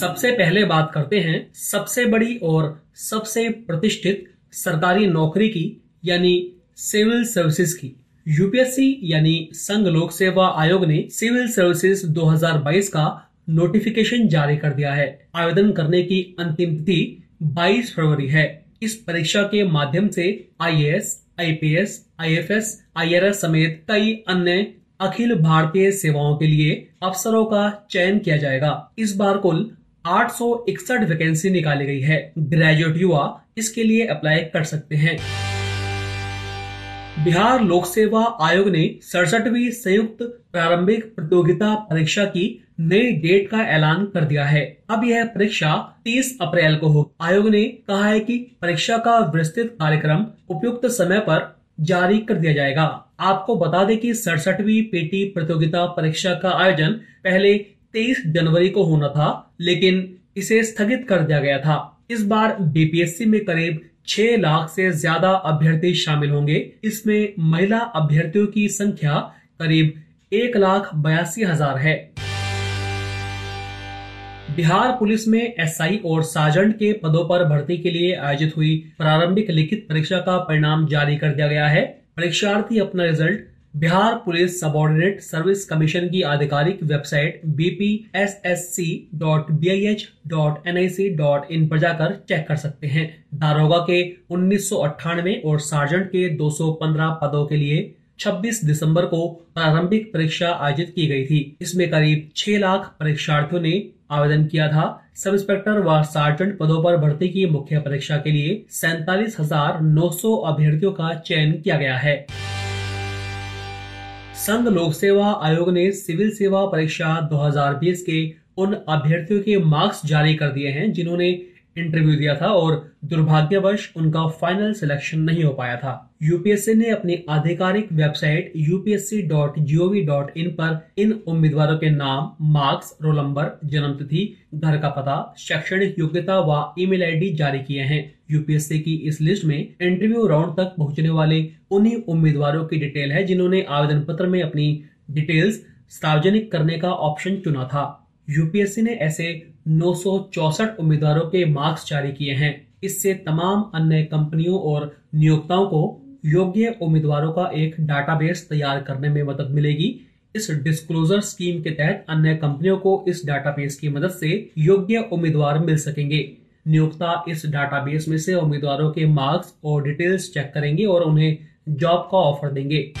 सबसे पहले बात करते हैं सबसे बड़ी और सबसे प्रतिष्ठित सरकारी नौकरी की यानी सिविल सर्विसेज़ की। यूपीएससी यानी संघ लोक सेवा आयोग ने सिविल सर्विसेज़ 2022 का नोटिफिकेशन जारी कर दिया है। आवेदन करने की अंतिम तिथि 22 फरवरी है। इस परीक्षा के माध्यम से आईएएस, आईपीएस, आईएफएस, आईआरएस समेत कई अन्य अखिल भारतीय सेवाओं के लिए अफसरों का चयन किया जाएगा। इस बार कुल आठ सौ इकसठ वैकेंसी निकाली गई है। ग्रेजुएट युवा इसके लिए अप्लाई कर सकते हैं। बिहार लोक सेवा आयोग ने सड़सठवीं संयुक्त प्रारंभिक प्रतियोगिता परीक्षा की नई डेट का ऐलान कर दिया है। अब यह परीक्षा 30 अप्रैल को हो। आयोग ने कहा है कि परीक्षा का विस्तृत कार्यक्रम उपयुक्त समय पर जारी कर दिया जाएगा। आपको बता दें कि सड़सठवीं पेटी प्रतियोगिता परीक्षा का आयोजन पहले 23 जनवरी को होना था। लेकिन इसे स्थगित कर दिया गया था। इस बार बीपीएससी में करीब छह लाख से ज़्यादा अभ्यर्थी शामिल होंगे। इसमें महिला अभ्यर्थियों की संख्या करीब एक लाख बयासी हज़ार है। बिहार पुलिस में एसआई और सार्जेंट के पदों पर भर्ती के लिए आयोजित हुई प्रारंभिक लिखित परीक्षा का परिणाम जारी कर दिया गया है। परीक्षार्थी अपना result Bihar police subordinate service commission की आधिकारिक वेबसाइट bpssc.bih.nic.in पर जाकर चेक कर सकते हैं। दारोगा के उन्नीस सौ अट्ठानवे और सार्जेंट के 215 पदों के लिए 26 दिसंबर को प्रारंभिक परीक्षा आयोजित की गई थी। इसमें करीब 6 लाख परीक्षार्थियों ने आवेदन किया था। सब इंस्पेक्टर व सार्जेंट पदों पर भर्ती की मुख्य परीक्षा के लिए सैतालीस अभ्यर्थियों का चयन किया गया है। संघ लोक सेवा आयोग ने सिविल सेवा परीक्षा 2020 के उन अभ्यर्थियों के मार्क्स जारी कर दिए हैं, जिन्होंने इंटरव्यू दिया था और दुर्भाग्यवश उनका फाइनल सिलेक्शन नहीं हो पाया था। यूपीएससी ने अपनी आधिकारिक वेबसाइट upsc.gov.in पर इन उम्मीदवारों के नाम मार्क्स रोल नंबर जन्म तिथि, घर का पता, शैक्षणिक योग्यता व ईमेल आईडी जारी किए हैं। यूपीएससी की इस लिस्ट में इंटरव्यू राउंड तक पहुँचने वाले उन्हीं उम्मीदवारों की डिटेल है जिन्होंने आवेदन पत्र में अपनी डिटेल्स सार्वजनिक करने का ऑप्शन चुना था। यूपीएससी ने ऐसे नौ उम्मीदवारों के मार्क्स जारी किए हैं। इससे तमाम अन्य कंपनियों और नियोक्ताओं को योग्य उम्मीदवारों का एक डाटाबेस तैयार करने में मदद मिलेगी। इस डिस्क्लोजर स्कीम के तहत अन्य कंपनियों को इस डाटाबेस की मदद से योग्य उम्मीदवार मिल सकेंगे। नियोक्ता इस डाटाबेस में से उम्मीदवारों के मार्क्स और डिटेल्स चेक करेंगे और उन्हें जॉब का ऑफ़र देंगे।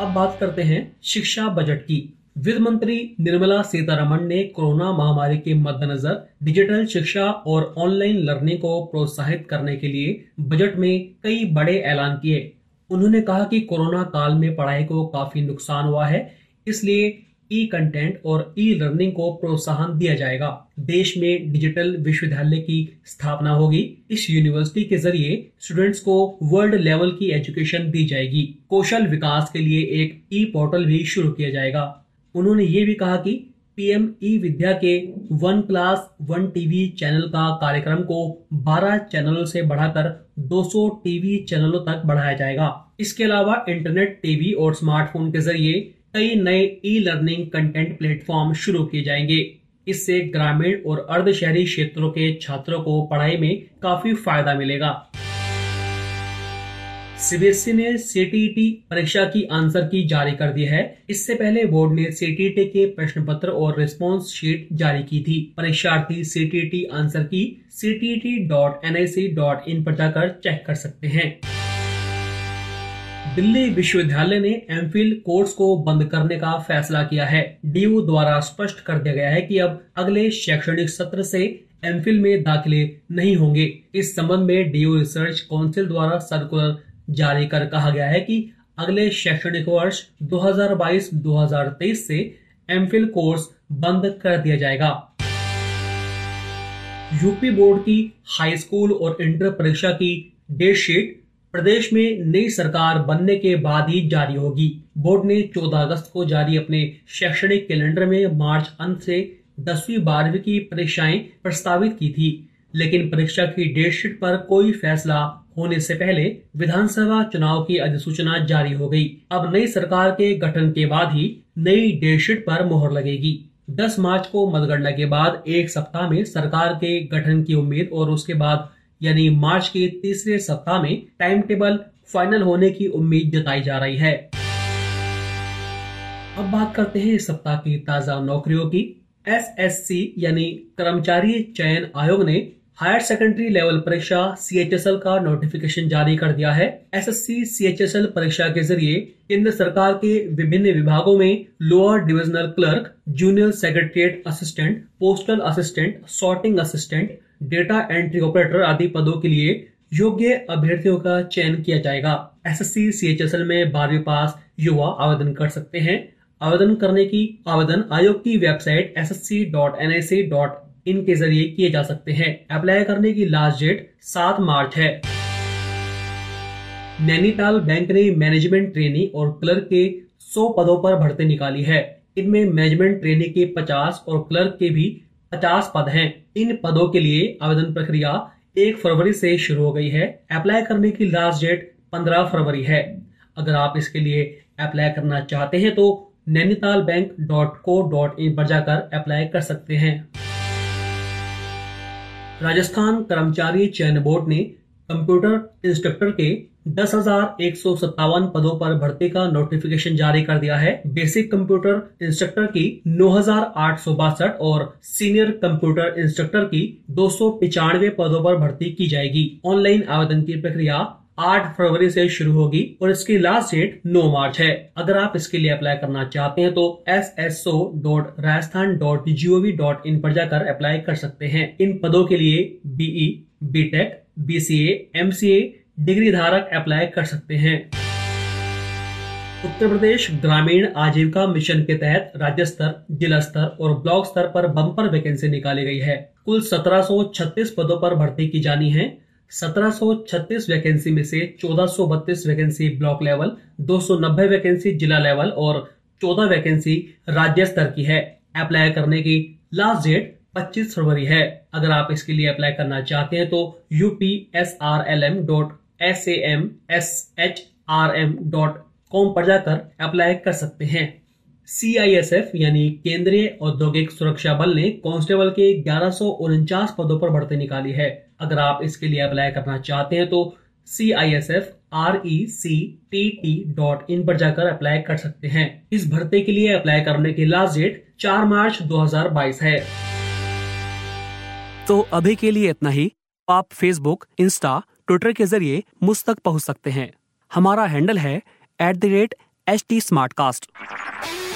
अब बात करते हैं शिक्षा बजट की। वित्त मंत्री निर्मला सीतारमण ने कोरोना महामारी के मद्देनजर डिजिटल शिक्षा और ऑनलाइन लर्निंग को प्रोत्साहित करने के लिए बजट में कई बड़े ऐलान किए। उन्होंने कहा कि कोरोना काल में पढ़ाई को काफ़ी नुकसान हुआ है, इसलिए ई कंटेंट और ई लर्निंग को प्रोत्साहन दिया जाएगा। देश में डिजिटल विश्वविद्यालय की स्थापना होगी। इस यूनिवर्सिटी के ज़रिए स्टूडेंट्स को वर्ल्ड लेवल की एजुकेशन दी जाएगी। कौशल विकास के लिए एक ई पोर्टल भी शुरू किया जाएगा। उन्होंने ये भी कहा कि पीएम ई विद्या के one class, one TV channel का कार्यक्रम को 12 चैनलों से बढ़ाकर 200 टीवी चैनलों तक बढ़ाया जाएगा। इसके अलावा इंटरनेट, टीवी और स्मार्टफ़ोन के ज़रिए कई नए ई लर्निंग कंटेंट प्लेटफॉर्म शुरू किए जाएँगे। इससे ग्रामीण और अर्ध शहरी क्षेत्रों के छात्रों को पढ़ाई में काफ़ी फ़ायदा मिलेगा। सीबीएसई ने सीटीईटी परीक्षा की आंसर की जारी कर दी है। इससे पहले बोर्ड ने सीटीईटी के प्रश्न पत्र और रिस्पॉन्स शीट जारी की थी। परीक्षार्थी सीटीईटी आंसर की ctt.nic.in पर जाकर चेक कर सकते हैं। दिल्ली विश्वविद्यालय ने एमफिल कोर्स को बंद करने का फैसला किया है। डीयू द्वारा स्पष्ट कर दिया गया है कि अब अगले शैक्षणिक सत्र से एमफिल में दाखिले नहीं होंगे। इस संबंध में डीयू रिसर्च काउंसिल द्वारा सर्कुलर जारी कर कहा गया है कि अगले शैक्षणिक वर्ष 2022-2023 से एम कोर्स बंद कर दिया जाएगा। यूपी बोर्ड की हाई स्कूल और इंटर परीक्षा की डेट शीट प्रदेश में नई सरकार बनने के बाद ही जारी होगी। बोर्ड ने 14 अगस्त को जारी अपने शैक्षणिक कैलेंडर में मार्च अंत से दसवीं, बारहवीं की परीक्षाएँ प्रस्तावित की थी, लेकिन परीक्षा की डेट शीट पर कोई फैसला होने से पहले विधानसभा चुनाव की अधिसूचना जारी हो गई। अब नई सरकार के गठन के बाद ही नई डेट शीट पर मोहर लगेगी। 10 मार्च को मतगणना के बाद एक सप्ताह में सरकार के गठन की उम्मीद और उसके बाद, यानी मार्च के तीसरे सप्ताह में टाइम टेबल फाइनल होने की उम्मीद जताई जा रही है। अब बात करते हैं इस सप्ताह की ताज़ा नौकरियों की। एसएससी, यानी कर्मचारी चयन आयोग ने हायर सेकेंडरी लेवल परीक्षा सीएचएसएल का नोटिफिकेशन जारी कर दिया है। एसएससी सीएचएसएल परीक्षा के ज़रिए केंद्र सरकार के विभिन्न विभागों में lower divisional clerk junior secretariat assistant postal assistant sorting assistant data entry operator आदि पदों के लिए योग्य अभ्यर्थियों का चयन किया जाएगा। एसएससी सीएचएसएल में बारहवीं पास युवा आवेदन कर सकते हैं। आवेदन करने की आवेदन आयोग की website S S C dot N I C dot in के ज़रिए किए जा सकते हैं। अप्लाई करने की लास्ट डेट सात मार्च है। नैनीताल बैंक ने मैनेजमेंट ट्रेनी और क्लर्क के 100 पदों पर भर्ती निकाली है। इनमें मैनेजमेंट ट्रेनी के 50 और क्लर्क के भी 50 पद हैं। इन पदों के लिए आवेदन प्रक्रिया एक फरवरी से शुरू हो गई है। अप्लाई करने की लास्ट डेट 15 फरवरी है। अगर आप इसके लिए अप्लाई करना चाहते हैं तो Nainital bank dot co dot in पर जाकर अप्लाई कर सकते हैं। राजस्थान कर्मचारी चयन बोर्ड ने कंप्यूटर इंस्ट्रक्टर के दस हज़ार एक सौ सत्तावन पदों पर भर्ती का नोटिफिकेशन जारी कर दिया है। बेसिक कंप्यूटर इंस्ट्रक्टर की नौ हज़ार आठ सौ बासठ और सीनियर कंप्यूटर इंस्ट्रक्टर की दो सौ पिचानवे पदों पर भर्ती की जाएगी। ऑनलाइन आवेदन की प्रक्रिया आठ फरवरी से शुरू होगी और इसकी लास्ट डेट 9 मार्च है। अगर आप इसके लिए अप्लाई करना चाहते हैं तो S S O Rajasthan dot G O V dot in पर जाकर अप्लाई कर सकते हैं। इन पदों के लिए BE B tech B C M C A degree धारक अप्लाई कर सकते हैं। उत्तर प्रदेश ग्रामीण आजीविका मिशन के तहत राज्य स्तर, जिला स्तर और ब्लॉक स्तर पर बम्पर वैकेंसी निकाली गई है। कुल 1736 पदों पर भर्ती की जानी है। 1736 वैकेंसी में से 1432 वैकेंसी ब्लॉक लेवल 290 वैकेंसी जिला लेवल और 14 वैकेंसी राज्य स्तर की है। अप्लाई करने की लास्ट डेट 25 फरवरी है। अगर आप इसके लिए अप्लाई करना चाहते हैं तो U P S R L M dot S A M S H R M dot com पर जाकर अप्लाई कर सकते हैं। सीआईएसएफ यानी केंद्रीय औद्योगिक सुरक्षा बल ने कांस्टेबल के ग्यारह पदों पर भर्ती निकाली है। अगर आप इसके लिए अप्लाई करना चाहते हैं तो C I S F R E C T T dot in पर जाकर अप्लाई कर सकते हैं। इस भर्ती के लिए अप्लाई करने की लास्ट डेट 4 मार्च 2022 है। तो अभी के लिए इतना ही। आप फेसबुक इंस्टा ट्विटर के ज़रिए मुझ तक पहुँच सकते हैं। हमारा हैंडल है at the rate H T